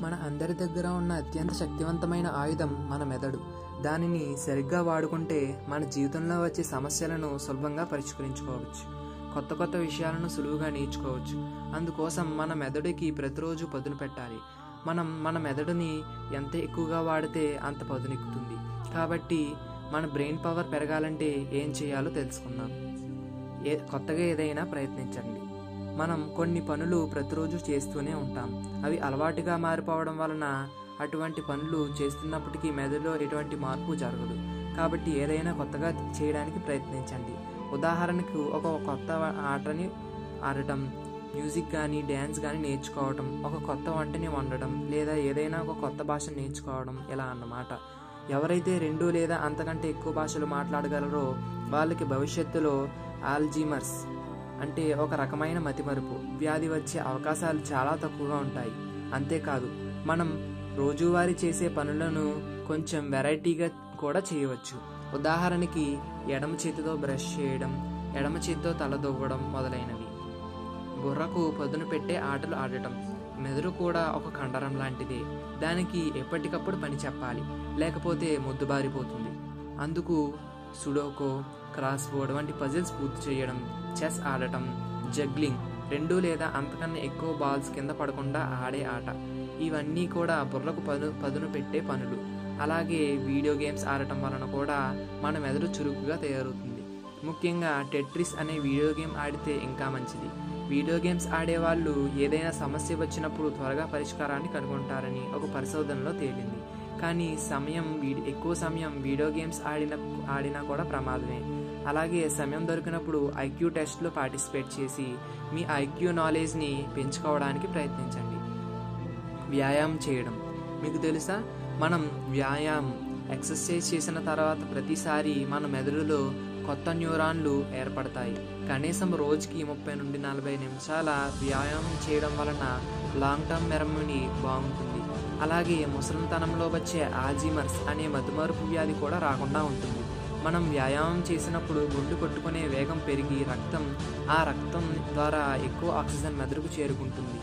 మన అందరి దగ్గర ఉన్న అత్యంత శక్తివంతమైన ఆయుధం మన మెదడు. దానిని సరిగ్గా వాడుకుంటే మన జీవితంలో వచ్చే సమస్యలను సులభంగా పరిష్కరించుకోవచ్చు. కొత్త కొత్త విషయాలను సులువుగా నేర్చుకోవచ్చు. అందుకోసం మన మెదడుకి ప్రతిరోజు పదును పెట్టాలి. మనం మన మెదడుని ఎంత ఎక్కువగా వాడితే అంత పదునెక్కుతుంది. కాబట్టి మన బ్రెయిన్ పవర్ పెరగాలంటే ఏం చేయాలో తెలుసుకుందాం. ఏ కొత్తగా ఏదైనా ప్రయత్నించండి. మనం కొన్ని పనులు ప్రతిరోజు చేస్తూనే ఉంటాం. అవి అలవాటుగా మారిపోవడం వలన అటువంటి పనులు చేస్తున్నప్పటికీ మెదడులో ఎటువంటి మార్పు జరగదు. కాబట్టి ఏదైనా కొత్తగా చేయడానికి ప్రయత్నించండి. ఉదాహరణకు ఒక కొత్త ఆటని ఆడటం మ్యూజిక్ కానీ డ్యాన్స్ కానీ నేర్చుకోవడం ఒక కొత్త వంటని వండడం లేదా ఏదైనా ఒక కొత్త భాష నేర్చుకోవడం ఇలా అన్నమాట? ఎవరైతే రెండు లేదా అంతకంటే ఎక్కువ భాషలు మాట్లాడగలరో వాళ్ళకి భవిష్యత్తులో ఆల్జీమర్స్ అంటే ఒక రకమైన మతిమరుపు. వ్యాధి వచ్చే అవకాశాలు చాలా తక్కువగా ఉంటాయి. అంతేకాదు మనం రోజువారీ చేసే పనులను కొంచెం వెరైటీగా కూడా చేయవచ్చు. ఉదాహరణకి ఎడమ చేతితో బ్రష్ చేయడం ఎడమ చేతితో తల దువ్వడం మొదలైనవి. బుర్రకు పదును పెట్టే ఆటలు ఆడటం. మెదడు కూడా ఒక కండరం లాంటిదే. దానికి ఎప్పటికప్పుడు పని చెప్పాలి. లేకపోతే ముద్దుబారిపోతుంది అందుకు సుడోకో క్రాస్ బోర్డ్ వంటి పజిల్స్ పూర్తి చేయడం చెస్ ఆడటం జగ్లింగ్ రెండు లేదా అంతకన్నా ఎక్కువ బాల్స్ కింద పడకుండా ఆడే ఆట. ఇవన్నీ కూడా బుర్రకు పదు పదును పెట్టే పనులు. అలాగే వీడియో గేమ్స్ ఆడటం వలన కూడా మన మెదడు చురుకుగా తయారవుతుంది. ముఖ్యంగా టెట్రిస్ అనే వీడియో గేమ్ ఆడితే ఇంకా మంచిది. వీడియో గేమ్స్ ఆడేవాళ్ళు ఏదైనా సమస్య వచ్చినప్పుడు త్వరగా పరిష్కారాన్ని కనుగొంటారని ఒక పరిశోధనలో తేలింది. కానీ సమయం వీడి ఎక్కువ సమయం వీడియో గేమ్స్ ఆడిన ఆడినా కూడా ప్రమాదమే. అలాగే సమయం దొరికినప్పుడు ఐక్యూ టెస్ట్లో పార్టిసిపేట్ చేసి మీ ఐక్యూ నాలెడ్జ్ని పెంచుకోవడానికి ప్రయత్నించండి. వ్యాయామం చేయడం. మీకు తెలుసా? మనం వ్యాయామం ఎక్సర్సైజ్ చేసిన తర్వాత ప్రతిసారి మన మెదడులో కొత్త న్యూరాన్లు ఏర్పడతాయి. కనీసం రోజుకి ముప్పై నుండి నలభై నిమిషాల వ్యాయామం చేయడం వలన లాంగ్ టర్మ్ మెరమని బాగుంటుంది. అలాగే ముసలితనంలో వచ్చే ఆల్జీమర్స్ అనే మధుమరుపు వ్యాధి కూడా రాకుండా ఉంటుంది. మనం వ్యాయామం చేసినప్పుడు గుండు కొట్టుకునే వేగం పెరిగి రక్తం ఆ రక్తం ద్వారా ఎక్కువ ఆక్సిజన్ మెదడుకు చేరుకుంటుంది.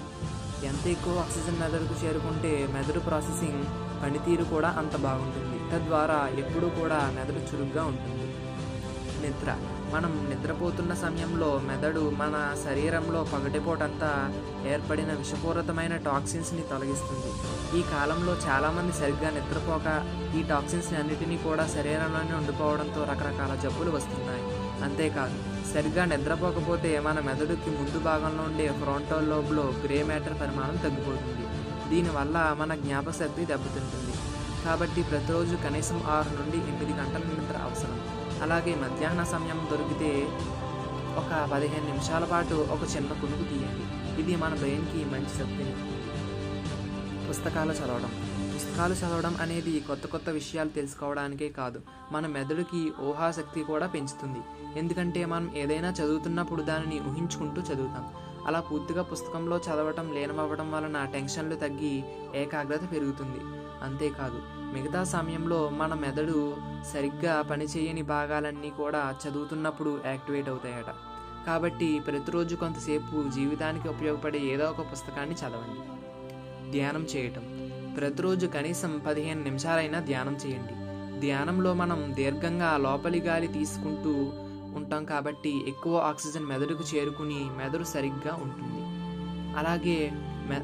ఎంత ఎక్కువ ఆక్సిజన్ మెదడుకు చేరుకుంటే మెదడు ప్రాసెసింగ్ పనితీరు కూడా అంత బాగుంటుంది. తద్వారా ఎప్పుడూ కూడా మెదడు చురుగ్గా ఉంటుంది. నిద్ర. మనం నిద్రపోతున్న సమయంలో మెదడు మన శరీరంలో పగటిపోటంతా ఏర్పడిన విషపూరితమైన టాక్సిన్స్ని తొలగిస్తుంది. ఈ కాలంలో చాలామంది సరిగ్గా నిద్రపోక ఈ టాక్సిన్స్ అన్నిటినీ కూడా శరీరంలోనే ఉండిపోవడంతో రకరకాల జబ్బులు వస్తున్నాయి. అంతేకాదు సరిగ్గా నిద్రపోకపోతే మన మెదడుకి ముందు భాగంలో ఉండే ఫ్రంటల్ లోబ్లో గ్రే మ్యాటర్ పరిమాణం తగ్గిపోతుంది. దీనివల్ల మన జ్ఞాపశక్తి దెబ్బతింటుంది. కాబట్టి ప్రతిరోజు కనీసం ఆరు నుండి ఎనిమిది గంటల నిద్ర అవసరం. అలాగే మధ్యాహ్న సమయం దొరికితే ఒక పదిహేను నిమిషాల పాటు ఒక చిన్న కునుకు తీయండి. ఇది మన బ్రెయిన్కి మంచి శక్తిని పుస్తకాలు చదవడం. పుస్తకాలు చదవడం అనేది కొత్త కొత్త విషయాలు తెలుసుకోవడానికే కాదు మన మెదడుకి ఊహాశక్తి కూడా పెంచుతుంది. ఎందుకంటే మనం ఏదైనా చదువుతున్నప్పుడు దానిని ఊహించుకుంటూ చదువుతాం. అలా పూర్తిగా పుస్తకంలో చదవటం లేనవ్వడం వలన టెన్షన్లు తగ్గి ఏకాగ్రత పెరుగుతుంది. అంతేకాదు మిగతా సమయంలో మన మెదడు సరిగ్గా పనిచేయని భాగాలన్నీ కూడా చదువుతున్నప్పుడు యాక్టివేట్ అవుతాయట. కాబట్టి ప్రతిరోజు కొంతసేపు జీవితానికి ఉపయోగపడే ఏదో ఒక పుస్తకాన్ని చదవండి. ధ్యానం చేయటం. ప్రతిరోజు కనీసం పదిహేను నిమిషాలైనా ధ్యానం చేయండి. ధ్యానంలో మనం దీర్ఘంగా లోపలి గాలి తీసుకుంటూ ఉంటాం కాబట్టి ఎక్కువ ఆక్సిజన్ మెదడుకు చేరుకుని మెదడు సరిగ్గా ఉంటుంది. అలాగే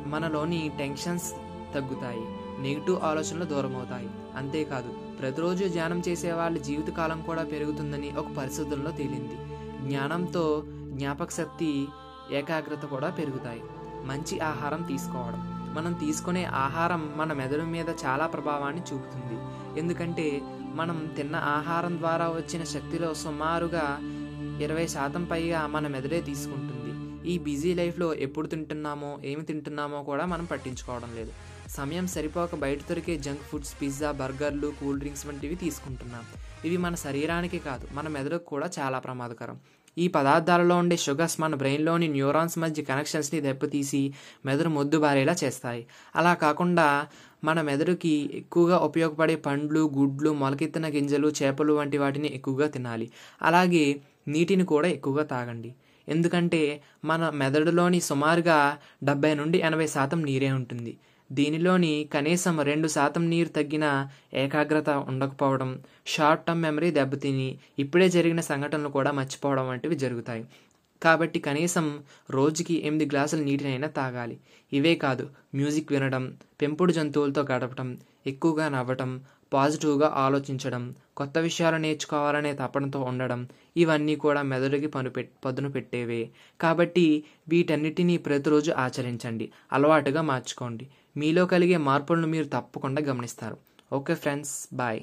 మనలోని టెన్షన్స్ తగ్గుతాయి. నెగిటివ్ ఆలోచనలు దూరం అవుతాయి అంతేకాదు ప్రతిరోజు ధ్యానం చేసే వాళ్ళ జీవితకాలం కూడా పెరుగుతుందని ఒక పరిశోధనలో తేలింది. జ్ఞానంతో జ్ఞాపక శక్తి ఏకాగ్రత కూడా పెరుగుతాయి. మంచి ఆహారం తీసుకోవడం. మనం తీసుకునే ఆహారం మన మెదడు మీద చాలా ప్రభావాన్ని చూపుతుంది. ఎందుకంటే మనం తిన్న ఆహారం ద్వారా వచ్చిన శక్తిలో సుమారుగా ఇరవై శాతం పైగా మన మెదడే తీసుకుంటుంది. ఈ బిజీ లైఫ్లో ఎప్పుడు తింటున్నామో ఏమి తింటున్నామో కూడా మనం పట్టించుకోవడం లేదు. సమయం సరిపోక బయట దొరికే జంక్ ఫుడ్స్ పిజ్జా బర్గర్లు కూల్ డ్రింక్స్ వంటివి తీసుకుంటున్నాం. ఇవి మన శరీరానికి కాదు మన మెదడుకు కూడా చాలా ప్రమాదకరం. ఈ పదార్థాలలో ఉండే షుగర్స్ మన బ్రెయిన్లోని న్యూరాన్స్ మధ్య కనెక్షన్స్ని దెబ్బతీసి మెదడు మొద్దుబారేలా చేస్తాయి. అలా కాకుండా మన మెదడుకి ఎక్కువగా ఉపయోగపడే పండ్లు గుడ్లు మొలకెత్తిన గింజలు చేపలు వంటి వాటిని ఎక్కువగా తినాలి. అలాగే నీటిని కూడా ఎక్కువగా తాగండి. ఎందుకంటే మన మెదడులోని సుమారుగా డెబ్బై నుండి ఎనభై శాతం నీరే ఉంటుంది. దీనిలోని కనీసం రెండు శాతం నీరు తగ్గిన ఏకాగ్రత ఉండకపోవడం షార్ట్ టర్మ్ మెమరీ దెబ్బతిని ఇప్పుడే జరిగిన సంఘటనలు కూడా మర్చిపోవడం వంటివి జరుగుతాయి. కాబట్టి కనీసం రోజుకి ఎనిమిది గ్లాసుల నీటినైనా తాగాలి. ఇవే కాదు మ్యూజిక్ వినడం పెంపుడు జంతువులతో గడపటం ఎక్కువగా నవ్వటం పాజిటివ్గా ఆలోచించడం కొత్త విషయాలు నేర్చుకోవాలనే తపనతో ఉండడం ఇవన్నీ కూడా మెదడుకి పను పదును పెట్టేవే. కాబట్టి వీటన్నిటినీ ప్రతిరోజు ఆచరించండి. అలవాటుగా మార్చుకోండి. మీలో కలిగే మార్పులను మీరు తప్పకుండా గమనిస్తారు. Okay friends bye.